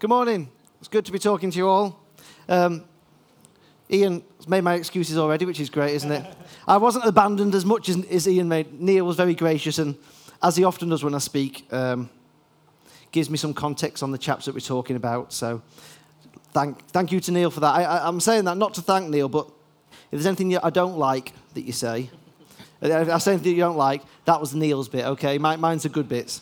Good morning. It's good to be talking to you all. Um, Ian has made my excuses already, which is great, isn't it? I wasn't abandoned as much as, as Ian made. Neil was very gracious, and as he often does when I speak, um, gives me some context on the chaps that we're talking about. So thank, thank you to Neil for that. I, I'm saying that not to thank Neil, but if there's anything I don't like that you say, if I say anything you don't like, that was Neil's bit, okay? mine's the good bits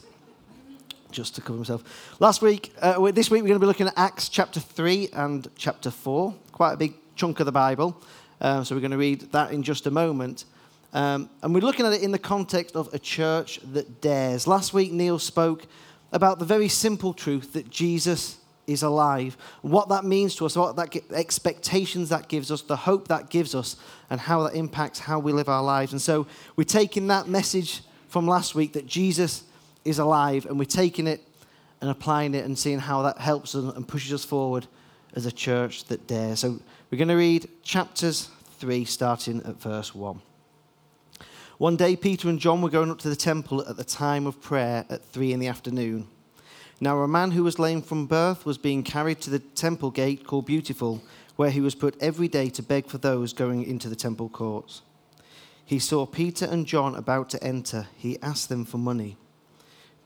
just to cover himself. Last week, uh, this week, we're going to be looking at Acts chapter 3 and chapter 4, quite a big chunk of the Bible. Um, so we're going to read that in just a moment. Um, and we're looking at it in the context of a church that dares. Last week, Neil spoke about the very simple truth that Jesus is alive, what that means to us, what that expectations that gives us, the hope that gives us, and how that impacts how we live our lives. And so we're taking that message from last week that Jesus is alive, and we're taking it and applying it and seeing how that helps us and pushes us forward as a church that dares. So we're going to read chapters 3, starting at verse 1. One day, Peter and John were going up to the temple at the time of prayer at 3 in the afternoon. Now, a man who was lame from birth was being carried to the temple gate called Beautiful, where he was put every day to beg for those going into the temple courts. He saw Peter and John about to enter. He asked them for money.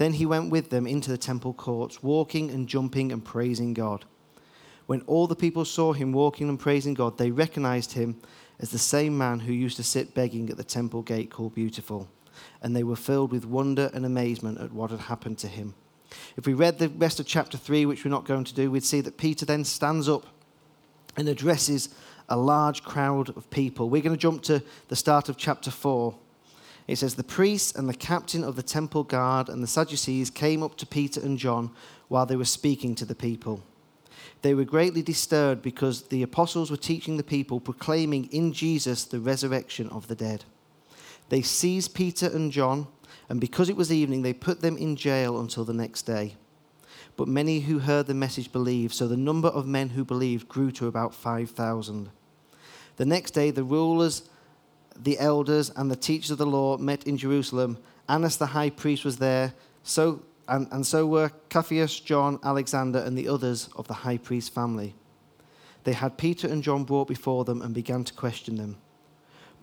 Then he went with them into the temple courts, walking and jumping and praising God. When all the people saw him walking and praising God, they recognized him as the same man who used to sit begging at the temple gate called Beautiful. And they were filled with wonder and amazement at what had happened to him. If we read the rest of chapter 3, which we're not going to do, we'd see that Peter then stands up and addresses a large crowd of people. We're going to jump to the start of chapter 4. It says, The priests and the captain of the temple guard and the Sadducees came up to Peter and John while they were speaking to the people. They were greatly disturbed because the apostles were teaching the people, proclaiming in Jesus the resurrection of the dead. They seized Peter and John, and because it was evening, they put them in jail until the next day. But many who heard the message believed, so the number of men who believed grew to about 5,000. The next day, the rulers the elders and the teachers of the law met in Jerusalem. Annas the high priest was there, so, and, and so were Caiaphas, John, Alexander, and the others of the high priest family. They had Peter and John brought before them and began to question them.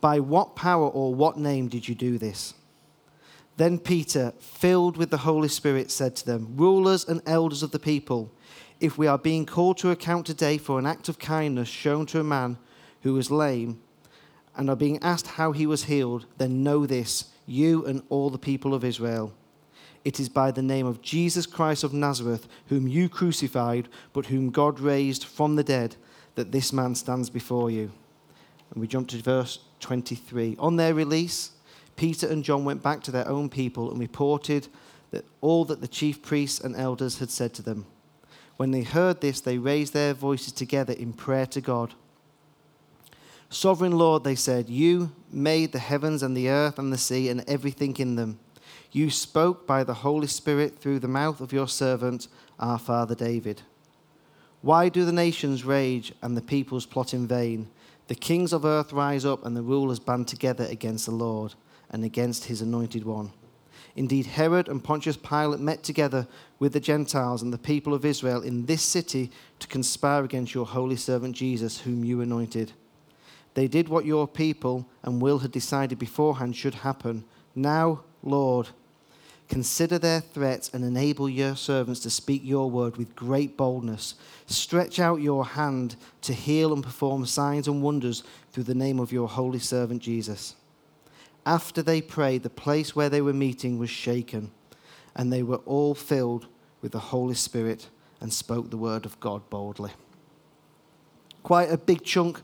By what power or what name did you do this? Then Peter, filled with the Holy Spirit, said to them, Rulers and elders of the people, if we are being called to account today for an act of kindness shown to a man who was lame, and are being asked how he was healed, then know this, you and all the people of Israel. It is by the name of Jesus Christ of Nazareth, whom you crucified, but whom God raised from the dead, that this man stands before you. And we jump to verse 23. On their release, Peter and John went back to their own people and reported that all that the chief priests and elders had said to them. When they heard this, they raised their voices together in prayer to God. Sovereign Lord, they said, you made the heavens and the earth and the sea and everything in them. You spoke by the Holy Spirit through the mouth of your servant, our father David. Why do the nations rage and the peoples plot in vain? The kings of earth rise up and the rulers band together against the Lord and against his anointed one. Indeed, Herod and Pontius Pilate met together with the Gentiles and the people of Israel in this city to conspire against your holy servant Jesus, whom you anointed. They did what your people and will had decided beforehand should happen. Now, Lord, consider their threats and enable your servants to speak your word with great boldness. Stretch out your hand to heal and perform signs and wonders through the name of your holy servant Jesus. After they prayed, the place where they were meeting was shaken, and they were all filled with the Holy Spirit and spoke the word of God boldly. Quite a big chunk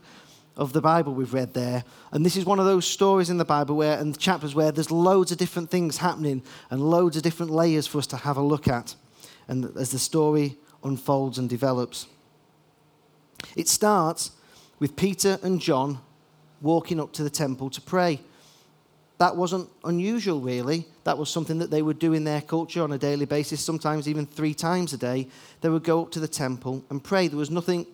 of the Bible we've read there. And this is one of those stories in the Bible where, and chapters where there's loads of different things happening and loads of different layers for us to have a look at. And as the story unfolds and develops. It starts with Peter and John walking up to the temple to pray. That wasn't unusual, really. That was something that they would do in their culture on a daily basis, sometimes even three times a day. They would go up to the temple and pray. There was nothing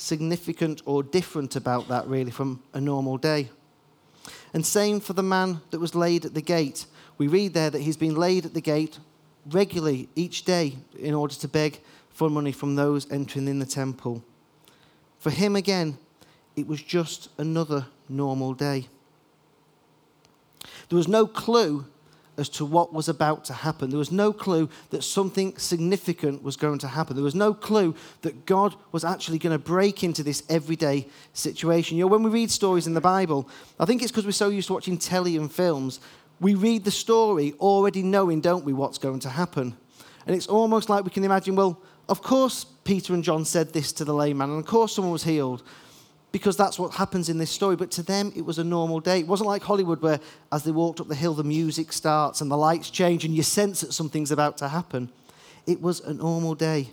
significant or different about that, really, from a normal day. And same for the man that was laid at the gate. We read there that he's been laid at the gate regularly each day in order to beg for money from those entering in the temple. For him, again, it was just another normal day. There was no clue as to what was about to happen. There was no clue that something significant was going to happen. There was no clue that God was actually going to break into this everyday situation. You know, when we read stories in the Bible, I think it's because we're so used to watching telly and films, we read the story already knowing, don't we, what's going to happen. And it's almost like we can imagine, well, of course Peter and John said this to the layman, and of course someone was healed because that's what happens in this story. But to them, it was a normal day. It wasn't like Hollywood, where as they walked up the hill, the music starts and the lights change and you sense that something's about to happen. It was a normal day.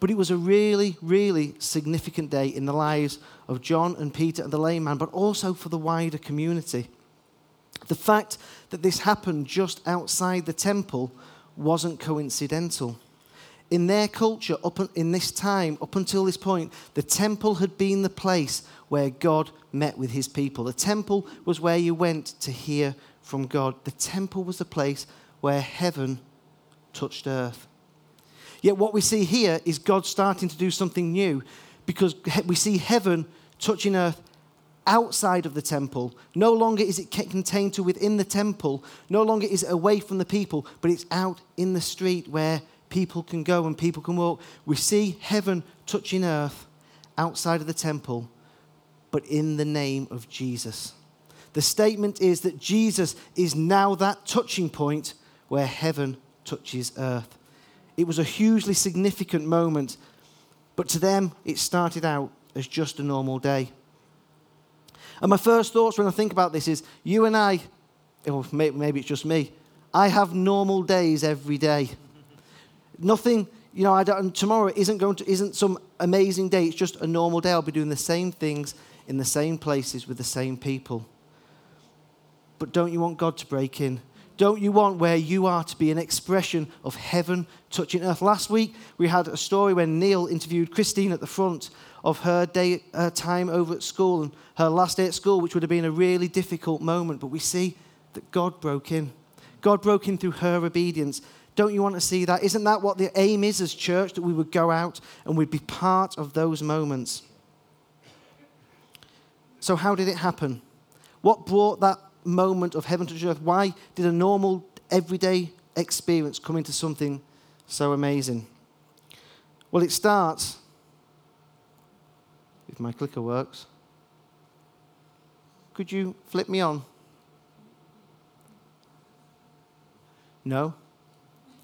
But it was a really, really significant day in the lives of John and Peter and the layman, but also for the wider community. The fact that this happened just outside the temple wasn't coincidental in their culture, up in this time, up until this point, the temple had been the place where God met with his people. The temple was where you went to hear from God. The temple was the place where heaven touched earth. Yet, what we see here is God starting to do something new because we see heaven touching earth outside of the temple. No longer is it contained to within the temple, no longer is it away from the people, but it's out in the street where people can go and people can walk. We see heaven touching earth outside of the temple, but in the name of Jesus. The statement is that Jesus is now that touching point where heaven touches earth. It was a hugely significant moment, but to them, it started out as just a normal day. And my first thoughts when I think about this is you and I, or maybe it's just me, I have normal days every day. Nothing, you know, I don't, tomorrow isn't going to isn't some amazing day. It's just a normal day. I'll be doing the same things in the same places with the same people. But don't you want God to break in? Don't you want where you are to be an expression of heaven touching earth? Last week, we had a story when Neil interviewed Christine at the front of her day, her time over at school and her last day at school, which would have been a really difficult moment. But we see that God broke in. God broke in through her obedience. Don't you want to see that? Isn't that what the aim is as church? That we would go out and we'd be part of those moments. So, how did it happen? What brought that moment of heaven to earth? Why did a normal, everyday experience come into something so amazing? Well, it starts, if my clicker works. Could you flip me on? No?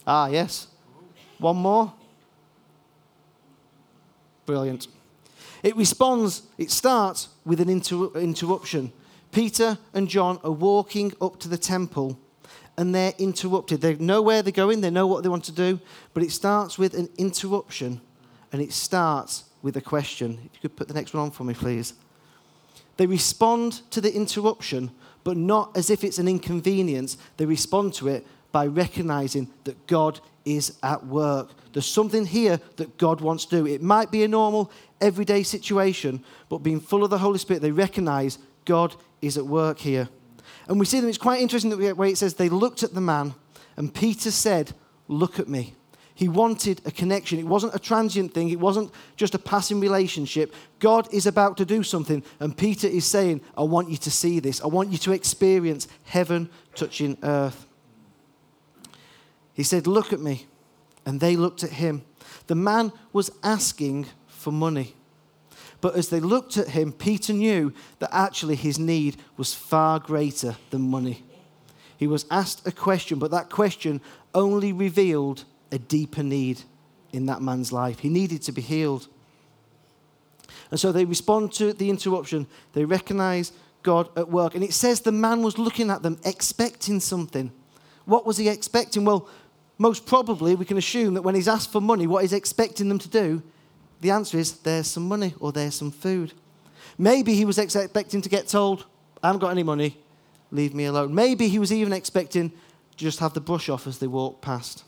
Ah, yes. One more. Brilliant. It responds, it starts with an inter- interruption. Peter and John are walking up to the temple and they're interrupted. They know where they're going, they know what they want to do, but it starts with an interruption and it starts with a question. If you could put the next one on for me, please. They respond to the interruption, but not as if it's an inconvenience. They respond to it by recognizing that God is at work. There's something here that God wants to do. It might be a normal, everyday situation, but being full of the Holy Spirit, they recognize God is at work here. And we see them, it's quite interesting the way it says they looked at the man, and Peter said, Look at me. He wanted a connection. It wasn't a transient thing, it wasn't just a passing relationship. God is about to do something, and Peter is saying, I want you to see this. I want you to experience heaven touching earth. He said, Look at me. And they looked at him. The man was asking for money. But as they looked at him, Peter knew that actually his need was far greater than money. He was asked a question, but that question only revealed a deeper need in that man's life. He needed to be healed. And so they respond to the interruption. They recognize God at work. And it says the man was looking at them, expecting something. What was he expecting? Well, most probably we can assume that when he's asked for money, what he's expecting them to do the answer is there's some money or there's some food. Maybe he was expecting to get told, I haven't got any money, leave me alone. Maybe he was even expecting to just have the brush off as they walked past.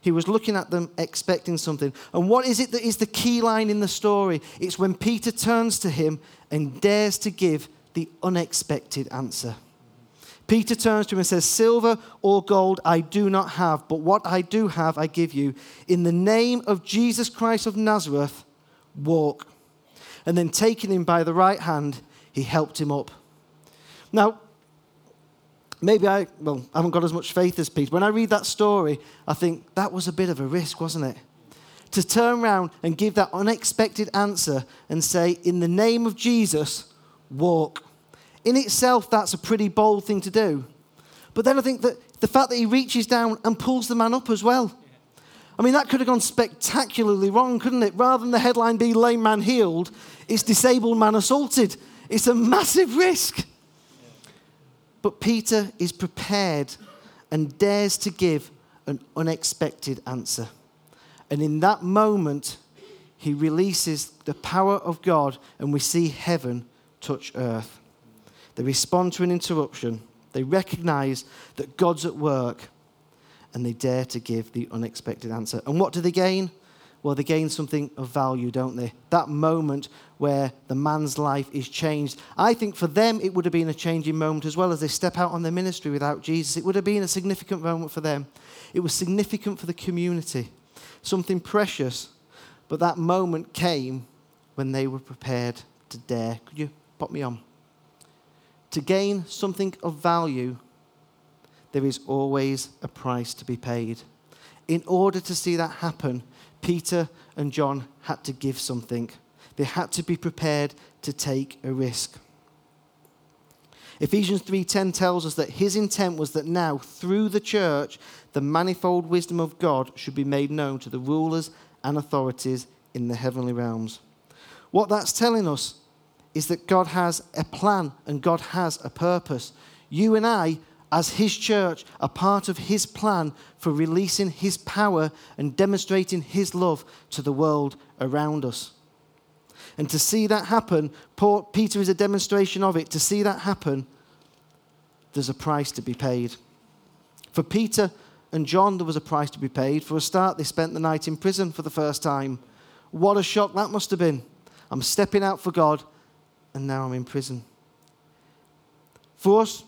He was looking at them expecting something. And what is it that is the key line in the story? It's when Peter turns to him and dares to give the unexpected answer. Peter turns to him and says, Silver or gold I do not have, but what I do have I give you. In the name of Jesus Christ of Nazareth, walk. And then taking him by the right hand, he helped him up. Now, maybe I, well, I haven't got as much faith as Peter. When I read that story, I think that was a bit of a risk, wasn't it? To turn around and give that unexpected answer and say, In the name of Jesus, walk. In itself, that's a pretty bold thing to do. But then I think that the fact that he reaches down and pulls the man up as well. I mean, that could have gone spectacularly wrong, couldn't it? Rather than the headline be lame man healed, it's disabled man assaulted. It's a massive risk. But Peter is prepared and dares to give an unexpected answer. And in that moment, he releases the power of God, and we see heaven touch earth. They respond to an interruption. They recognize that God's at work and they dare to give the unexpected answer. And what do they gain? Well, they gain something of value, don't they? That moment where the man's life is changed. I think for them, it would have been a changing moment as well as they step out on their ministry without Jesus. It would have been a significant moment for them. It was significant for the community, something precious. But that moment came when they were prepared to dare. Could you pop me on? To gain something of value, there is always a price to be paid. In order to see that happen, Peter and John had to give something. They had to be prepared to take a risk. Ephesians 3:10 tells us that his intent was that now through the church the manifold wisdom of God should be made known to the rulers and authorities in the heavenly realms. What that's telling us is that God has a plan and God has a purpose. You and I, as His church, are part of His plan for releasing His power and demonstrating His love to the world around us. And to see that happen, Peter is a demonstration of it. To see that happen, there's a price to be paid. For Peter and John, there was a price to be paid. For a start, they spent the night in prison for the first time. What a shock that must have been. I'm stepping out for God and now I'm in prison. For us,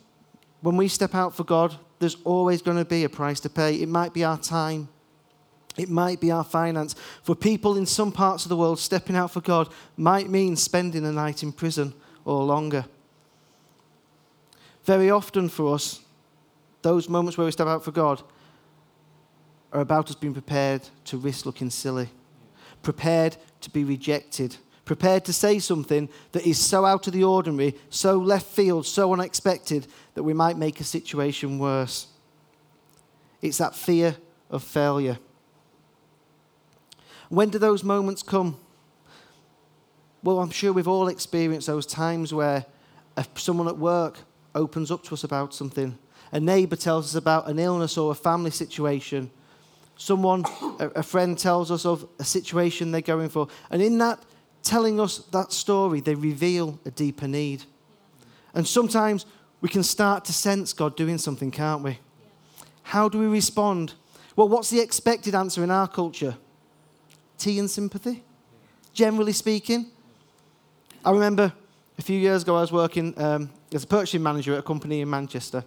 when we step out for God, there's always going to be a price to pay. It might be our time, it might be our finance. For people in some parts of the world, stepping out for God might mean spending a night in prison or longer. Very often for us, those moments where we step out for God are about us being prepared to risk looking silly, prepared to be rejected prepared to say something that is so out of the ordinary, so left field, so unexpected that we might make a situation worse. It's that fear of failure. When do those moments come? Well, I'm sure we've all experienced those times where someone at work opens up to us about something, a neighbor tells us about an illness or a family situation. Someone, a friend tells us of a situation they're going for. And in that telling us that story, they reveal a deeper need. And sometimes we can start to sense God doing something, can't we? How do we respond? Well, what's the expected answer in our culture? Tea and sympathy, generally speaking. I remember a few years ago, I was working um, as a purchasing manager at a company in Manchester.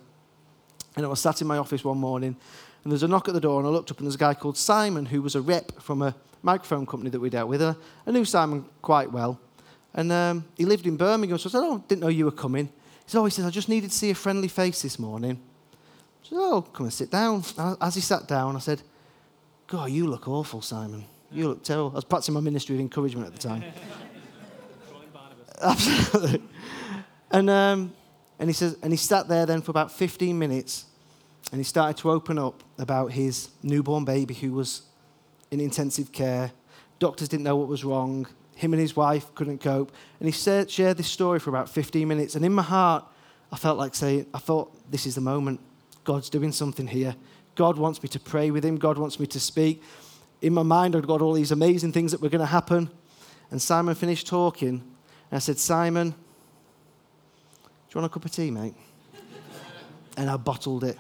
And I was sat in my office one morning, and there's a knock at the door, and I looked up, and there's a guy called Simon who was a rep from a microphone company that we dealt with. I, I knew Simon quite well. And um, he lived in Birmingham, so I said, Oh, didn't know you were coming. He said, Oh, he says, I just needed to see a friendly face this morning. I said, Oh, come and sit down. as he sat down, I said, God, you look awful, Simon. You look terrible. I was practicing my ministry of encouragement at the time. Absolutely. And, um, and he says, and he sat there then for about 15 minutes and he started to open up about his newborn baby who was in intensive care. Doctors didn't know what was wrong. Him and his wife couldn't cope. And he shared this story for about 15 minutes. And in my heart, I felt like saying, I thought, this is the moment. God's doing something here. God wants me to pray with him. God wants me to speak. in my mind, I'd got all these amazing things that were going to happen. And Simon finished talking. And I said, Simon, do you want a cup of tea, mate? and I bottled it.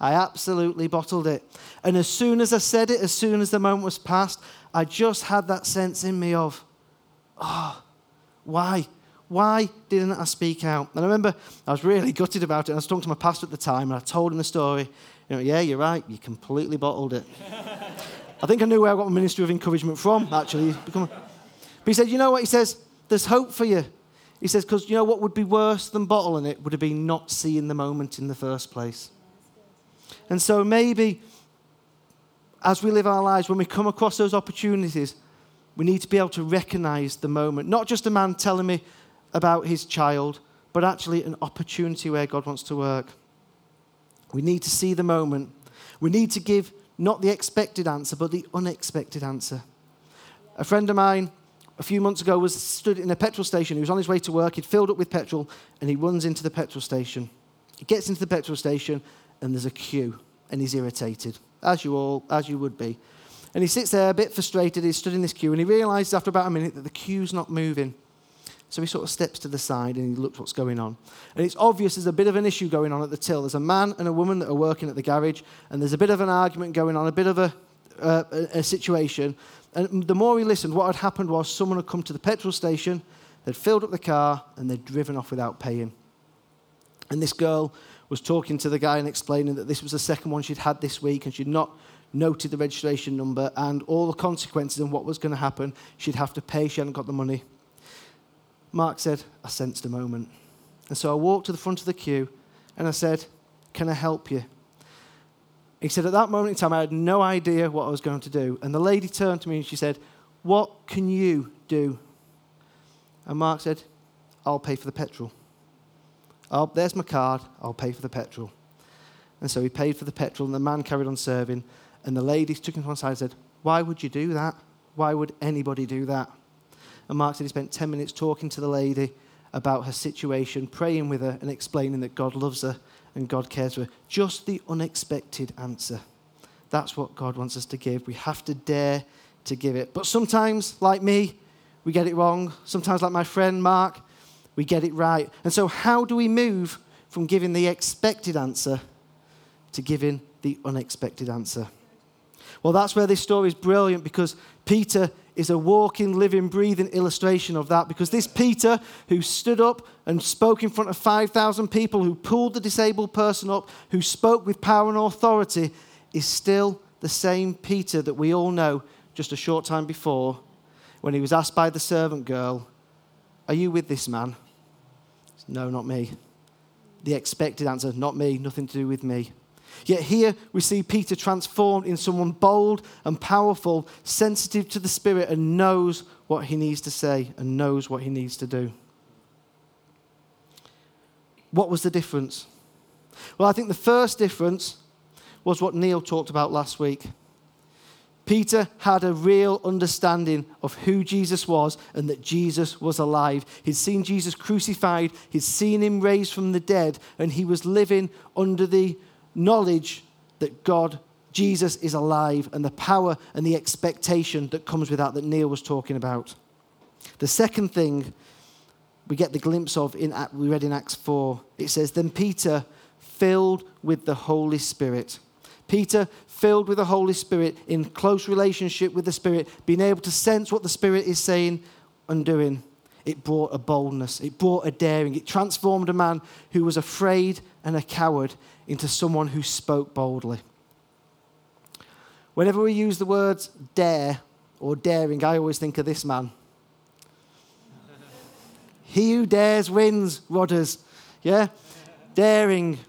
I absolutely bottled it. And as soon as I said it, as soon as the moment was past, I just had that sense in me of, oh, why? Why didn't I speak out? And I remember I was really gutted about it. I was talking to my pastor at the time, and I told him the story. You know, yeah, you're right. You completely bottled it. I think I knew where I got my ministry of encouragement from, actually. But he said, you know what? He says, there's hope for you. He says, because you know what would be worse than bottling it would have been not seeing the moment in the first place. And so maybe as we live our lives, when we come across those opportunities, we need to be able to recognize the moment. Not just a man telling me about his child, but actually an opportunity where God wants to work. We need to see the moment. We need to give not the expected answer, but the unexpected answer. A friend of mine a few months ago was stood in a petrol station. He was on his way to work. He'd filled up with petrol and he runs into the petrol station. He gets into the petrol station and there's a queue and he's irritated, as you all, as you would be. And he sits there a bit frustrated. He's stood in this queue and he realizes after about a minute that the queue's not moving. So he sort of steps to the side and he looks what's going on. And it's obvious there's a bit of an issue going on at the till. There's a man and a woman that are working at the garage, and there's a bit of an argument going on, a bit of a, uh, a, a situation. And the more he listened, what had happened was someone had come to the petrol station, they'd filled up the car, and they'd driven off without paying. And this girl was talking to the guy and explaining that this was the second one she'd had this week, and she'd not noted the registration number and all the consequences and what was going to happen. She'd have to pay, she hadn't got the money. Mark said, I sensed a moment. And so I walked to the front of the queue and I said, Can I help you? He said, At that moment in time, I had no idea what I was going to do. And the lady turned to me and she said, What can you do? And Mark said, I'll pay for the petrol. I'll, there's my card, I'll pay for the petrol. And so he paid for the petrol, and the man carried on serving. And the lady took him to one side and said, Why would you do that? Why would anybody do that? And Mark said he spent 10 minutes talking to the lady about her situation, praying with her, and explaining that God loves her and God cares for her. Just the unexpected answer. That's what God wants us to give. We have to dare to give it. But sometimes, like me, we get it wrong. Sometimes, like my friend Mark, we get it right. And so, how do we move from giving the expected answer to giving the unexpected answer? Well, that's where this story is brilliant because Peter is a walking, living, breathing illustration of that. Because this Peter, who stood up and spoke in front of 5,000 people, who pulled the disabled person up, who spoke with power and authority, is still the same Peter that we all know just a short time before when he was asked by the servant girl, Are you with this man? No, not me. The expected answer, Not me, nothing to do with me. Yet here we see Peter transformed in someone bold and powerful, sensitive to the Spirit, and knows what he needs to say and knows what he needs to do. What was the difference? Well, I think the first difference was what Neil talked about last week. Peter had a real understanding of who Jesus was and that Jesus was alive. He'd seen Jesus crucified, he'd seen him raised from the dead, and he was living under the knowledge that God, Jesus, is alive and the power and the expectation that comes with that, that Neil was talking about. The second thing we get the glimpse of in we read in Acts 4, it says, Then Peter, filled with the Holy Spirit. Peter, filled with the Holy Spirit, in close relationship with the Spirit, being able to sense what the Spirit is saying and doing, it brought a boldness, it brought a daring, it transformed a man who was afraid and a coward into someone who spoke boldly. Whenever we use the words dare or daring, I always think of this man. he who dares wins, Rodders. Yeah? Daring.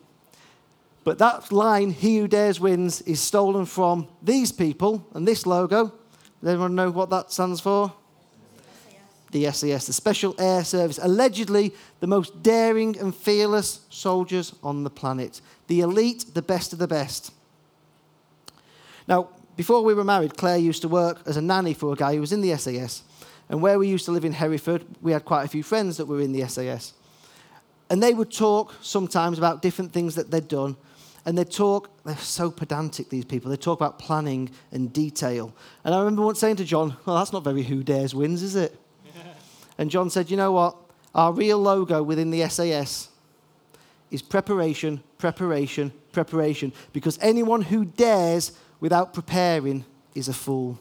But that line, he who dares wins, is stolen from these people and this logo. Does anyone know what that stands for? the SAS, the Special Air Service, allegedly the most daring and fearless soldiers on the planet, the elite, the best of the best. Now, before we were married, Claire used to work as a nanny for a guy who was in the SAS. And where we used to live in Hereford, we had quite a few friends that were in the SAS. And they would talk sometimes about different things that they'd done. And they talk, they're so pedantic, these people. They talk about planning and detail. And I remember once saying to John, Well, that's not very who dares wins, is it? and John said, You know what? Our real logo within the SAS is preparation, preparation, preparation. Because anyone who dares without preparing is a fool.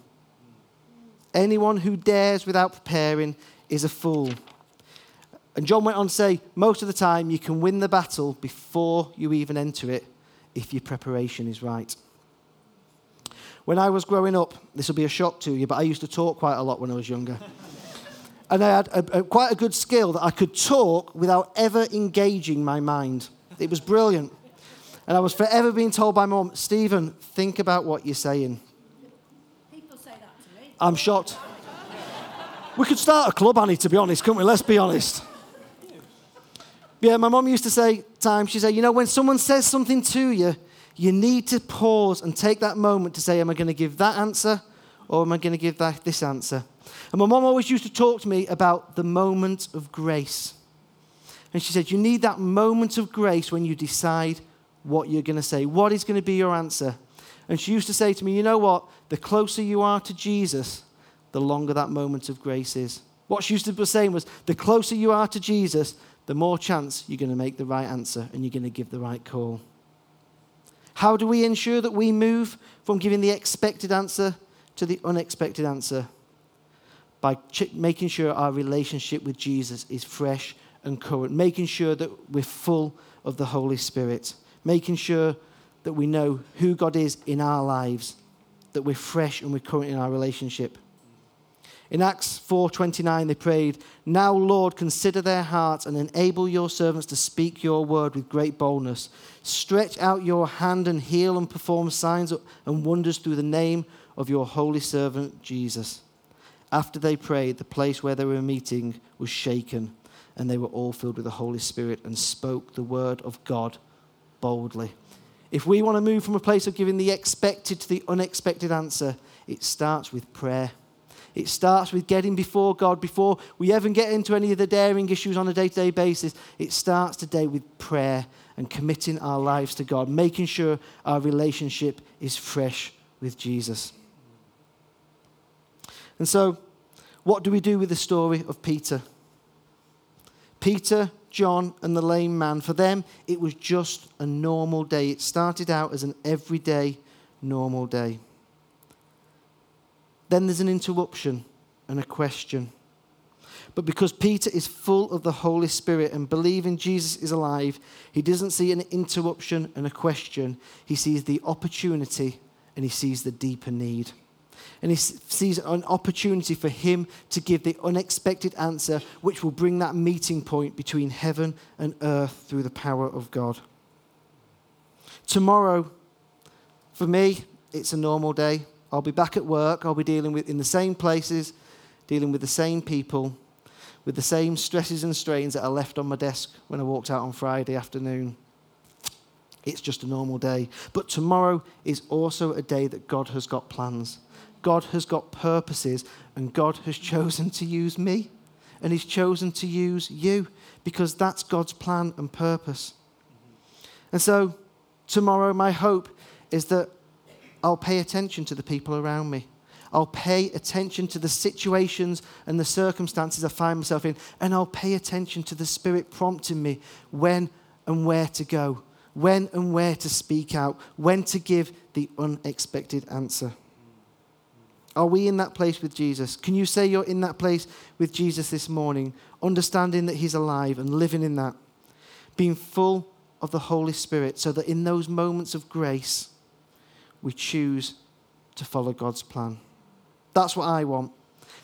Anyone who dares without preparing is a fool. And John went on to say, most of the time you can win the battle before you even enter it if your preparation is right. When I was growing up, this will be a shock to you, but I used to talk quite a lot when I was younger. and I had a, a, quite a good skill that I could talk without ever engaging my mind. It was brilliant. And I was forever being told by mom, Stephen, think about what you're saying. People say that to me. I'm shocked. we could start a club, Annie, to be honest, couldn't we? Let's be honest. Yeah, my mom used to say, time, she said, you know, when someone says something to you, you need to pause and take that moment to say, am I going to give that answer or am I going to give that, this answer? And my mom always used to talk to me about the moment of grace. And she said, you need that moment of grace when you decide what you're going to say. What is going to be your answer? And she used to say to me, you know what? The closer you are to Jesus, the longer that moment of grace is. What she used to be saying was, the closer you are to Jesus, the more chance you're going to make the right answer and you're going to give the right call. How do we ensure that we move from giving the expected answer to the unexpected answer? By ch- making sure our relationship with Jesus is fresh and current, making sure that we're full of the Holy Spirit, making sure that we know who God is in our lives, that we're fresh and we're current in our relationship. In Acts 4:29 they prayed, "Now Lord, consider their hearts and enable your servants to speak your word with great boldness. Stretch out your hand and heal and perform signs and wonders through the name of your holy servant Jesus." After they prayed, the place where they were meeting was shaken, and they were all filled with the Holy Spirit and spoke the word of God boldly. If we want to move from a place of giving the expected to the unexpected answer, it starts with prayer. It starts with getting before God before we even get into any of the daring issues on a day to day basis. It starts today with prayer and committing our lives to God, making sure our relationship is fresh with Jesus. And so, what do we do with the story of Peter? Peter, John, and the lame man, for them, it was just a normal day. It started out as an everyday, normal day. Then there's an interruption and a question. But because Peter is full of the Holy Spirit and believing Jesus is alive, he doesn't see an interruption and a question. He sees the opportunity and he sees the deeper need. And he sees an opportunity for him to give the unexpected answer, which will bring that meeting point between heaven and earth through the power of God. Tomorrow, for me, it's a normal day. I'll be back at work. I'll be dealing with in the same places, dealing with the same people, with the same stresses and strains that I left on my desk when I walked out on Friday afternoon. It's just a normal day. But tomorrow is also a day that God has got plans. God has got purposes, and God has chosen to use me, and He's chosen to use you because that's God's plan and purpose. And so, tomorrow, my hope is that I'll pay attention to the people around me. I'll pay attention to the situations and the circumstances I find myself in, and I'll pay attention to the Spirit prompting me when and where to go, when and where to speak out, when to give the unexpected answer. Are we in that place with Jesus? Can you say you're in that place with Jesus this morning, understanding that He's alive and living in that? Being full of the Holy Spirit, so that in those moments of grace, we choose to follow God's plan. That's what I want.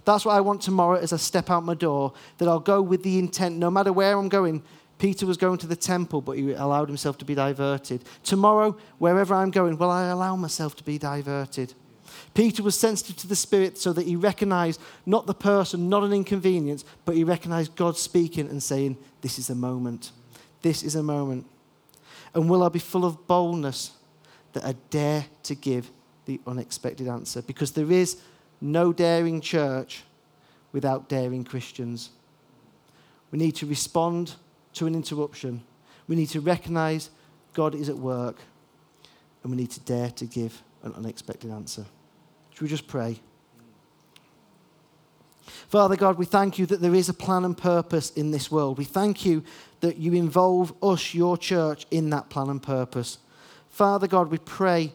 That's what I want tomorrow as I step out my door, that I'll go with the intent, no matter where I'm going. Peter was going to the temple, but he allowed himself to be diverted. Tomorrow, wherever I'm going, will I allow myself to be diverted? Peter was sensitive to the Spirit so that he recognized not the person, not an inconvenience, but he recognized God speaking and saying, This is a moment. This is a moment. And will I be full of boldness that I dare to give the unexpected answer? Because there is no daring church without daring Christians. We need to respond to an interruption. We need to recognize God is at work. and we need to dare to give an unexpected answer. Should we just pray? Father God, we thank you that there is a plan and purpose in this world. We thank you that you involve us, your church, in that plan and purpose. Father God, we pray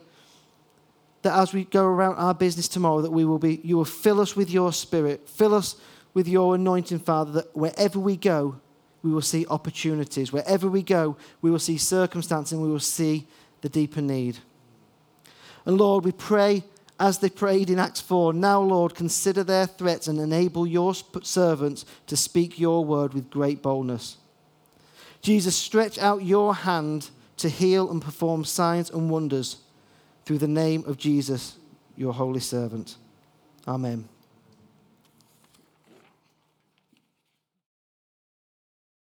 that as we go around our business tomorrow, that we will be, you will fill us with your spirit, fill us with your anointing, Father, that wherever we go, we will see opportunities. Wherever we go, we will see circumstance and we will see the deeper need. And Lord, we pray as they prayed in Acts 4 Now, Lord, consider their threats and enable your servants to speak your word with great boldness. Jesus, stretch out your hand to heal and perform signs and wonders through the name of Jesus, your holy servant. Amen.